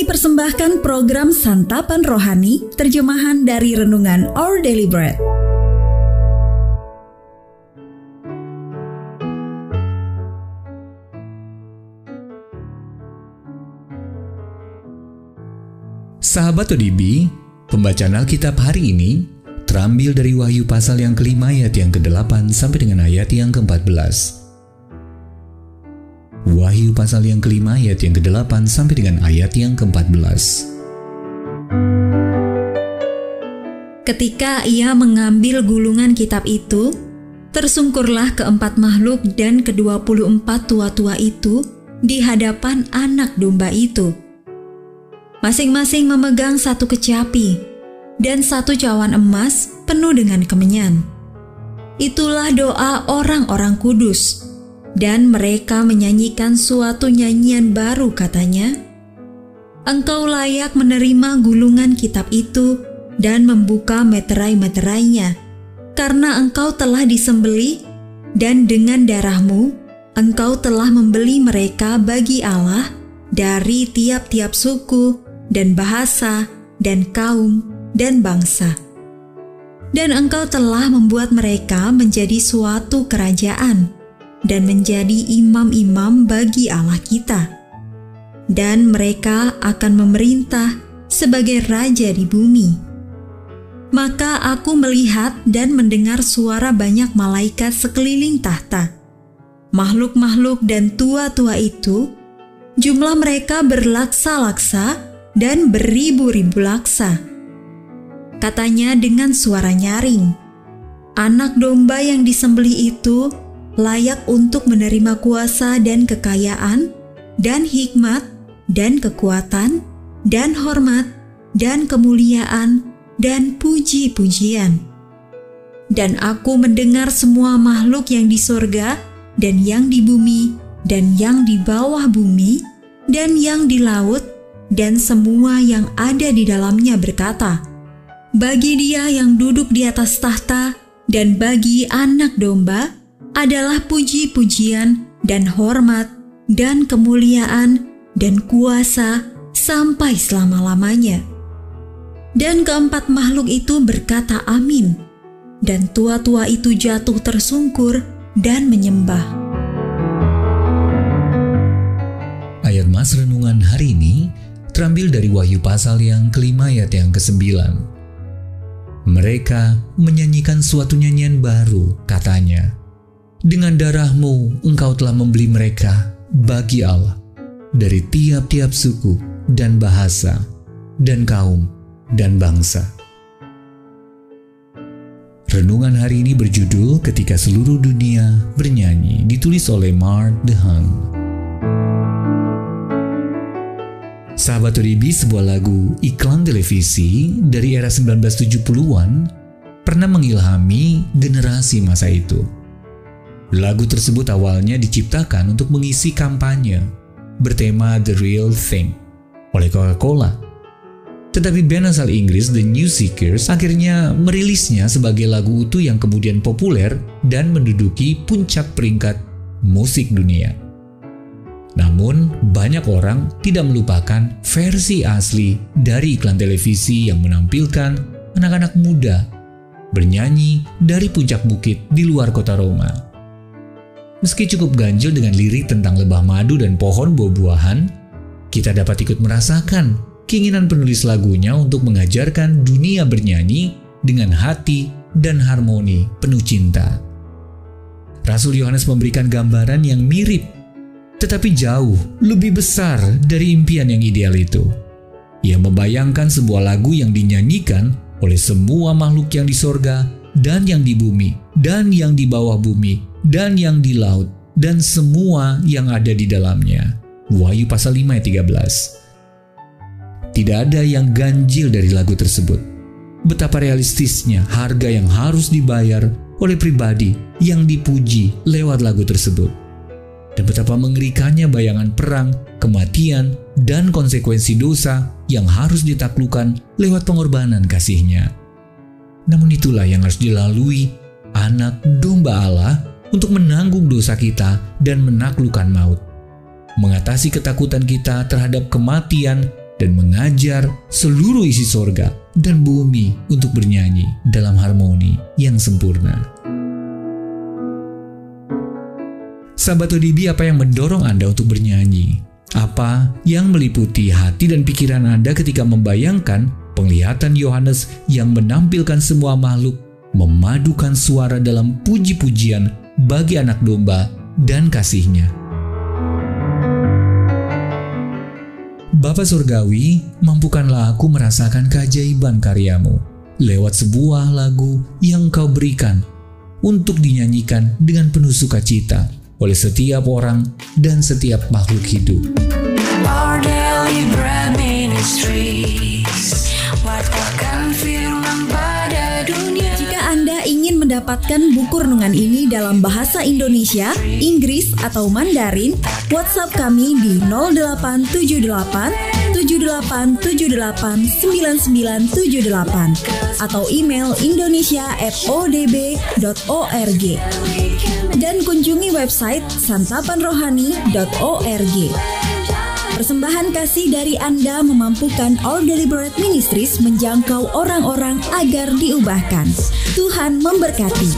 Kami persembahkan program Santapan Rohani, terjemahan dari Renungan Our Daily Bread. Sahabat ODB, pembacaan Alkitab hari ini terambil dari Wahyu pasal yang kelima ayat yang ke-8 sampai dengan ayat yang ke-14. Wahyu pasal yang kelima ayat yang ke-8 sampai dengan ayat yang ke-14. Ketika ia mengambil gulungan kitab itu, tersungkurlah keempat makhluk dan kedua puluh empat tua-tua itu di hadapan anak domba itu. Masing-masing memegang satu kecapi dan satu cawan emas penuh dengan kemenyan. Itulah doa orang-orang kudus dan mereka menyanyikan suatu nyanyian baru katanya, Engkau layak menerima gulungan kitab itu dan membuka meterai-meterainya, karena engkau telah disembeli dan dengan darahmu engkau telah membeli mereka bagi Allah dari tiap-tiap suku dan bahasa dan kaum dan bangsa. Dan engkau telah membuat mereka menjadi suatu kerajaan, dan menjadi imam-imam bagi Allah kita. Dan mereka akan memerintah sebagai raja di bumi. Maka aku melihat dan mendengar suara banyak malaikat sekeliling tahta. Makhluk-makhluk dan tua-tua itu, jumlah mereka berlaksa-laksa dan beribu-ribu laksa. Katanya dengan suara nyaring, anak domba yang disembeli itu layak untuk menerima kuasa dan kekayaan, dan hikmat, dan kekuatan, dan hormat, dan kemuliaan, dan puji-pujian. Dan aku mendengar semua makhluk yang di sorga, dan yang di bumi, dan yang di bawah bumi, dan yang di laut, dan semua yang ada di dalamnya berkata, Bagi dia yang duduk di atas tahta, dan bagi anak domba, adalah puji-pujian dan hormat dan kemuliaan dan kuasa sampai selama-lamanya. Dan keempat makhluk itu berkata amin, dan tua-tua itu jatuh tersungkur dan menyembah. Ayat Mas Renungan hari ini terambil dari Wahyu pasal yang kelima ayat yang kesembilan. Mereka menyanyikan suatu nyanyian baru, katanya. Dengan darahmu engkau telah membeli mereka bagi Allah dari tiap-tiap suku dan bahasa dan kaum dan bangsa. Renungan hari ini berjudul Ketika Seluruh Dunia Bernyanyi, ditulis oleh Mark DeHaan. Sahabat Uribi, sebuah lagu iklan televisi dari era 1970-an pernah mengilhami generasi masa itu. Lagu tersebut awalnya diciptakan untuk mengisi kampanye bertema The Real Thing oleh Coca-Cola. Tetapi band asal Inggris The New Seekers akhirnya merilisnya sebagai lagu utuh yang kemudian populer dan menduduki puncak peringkat musik dunia. Namun, banyak orang tidak melupakan versi asli dari iklan televisi yang menampilkan anak-anak muda bernyanyi dari puncak bukit di luar kota Roma. Meski cukup ganjil dengan lirik tentang lebah madu dan pohon buah-buahan, kita dapat ikut merasakan keinginan penulis lagunya untuk mengajarkan dunia bernyanyi dengan hati dan harmoni penuh cinta. Rasul Yohanes memberikan gambaran yang mirip, tetapi jauh lebih besar dari impian yang ideal itu. Ia membayangkan sebuah lagu yang dinyanyikan oleh semua makhluk yang di sorga dan yang di bumi dan yang di bawah bumi dan yang di laut, dan semua yang ada di dalamnya. Wahyu pasal 5 ayat 13. Tidak ada yang ganjil dari lagu tersebut. Betapa realistisnya harga yang harus dibayar oleh pribadi yang dipuji lewat lagu tersebut. Dan betapa mengerikannya bayangan perang, kematian, dan konsekuensi dosa yang harus ditaklukkan lewat pengorbanan kasihnya. Namun itulah yang harus dilalui anak domba Allah untuk menanggung dosa kita dan menaklukkan maut. Mengatasi ketakutan kita terhadap kematian dan mengajar seluruh isi sorga dan bumi untuk bernyanyi dalam harmoni yang sempurna. Sahabat ODB, apa yang mendorong Anda untuk bernyanyi? Apa yang meliputi hati dan pikiran Anda ketika membayangkan penglihatan Yohanes yang menampilkan semua makhluk memadukan suara dalam puji-pujian bagi anak domba dan kasihnya? Bapa Surgawi, mampukanlah aku merasakan keajaiban karyamu lewat sebuah lagu yang kau berikan untuk dinyanyikan dengan penuh sukacita oleh setiap orang dan setiap makhluk hidup. Our daily bread ministries mendapatkan buku renungan ini dalam bahasa Indonesia, Inggris, atau Mandarin, WhatsApp kami di 0878 78789978 atau email indonesia@odb.org dan kunjungi website santapanrohani.org. Persembahan kasih dari Anda memampukan All Deliberate Ministries menjangkau orang-orang agar diubahkan. Tuhan memberkati.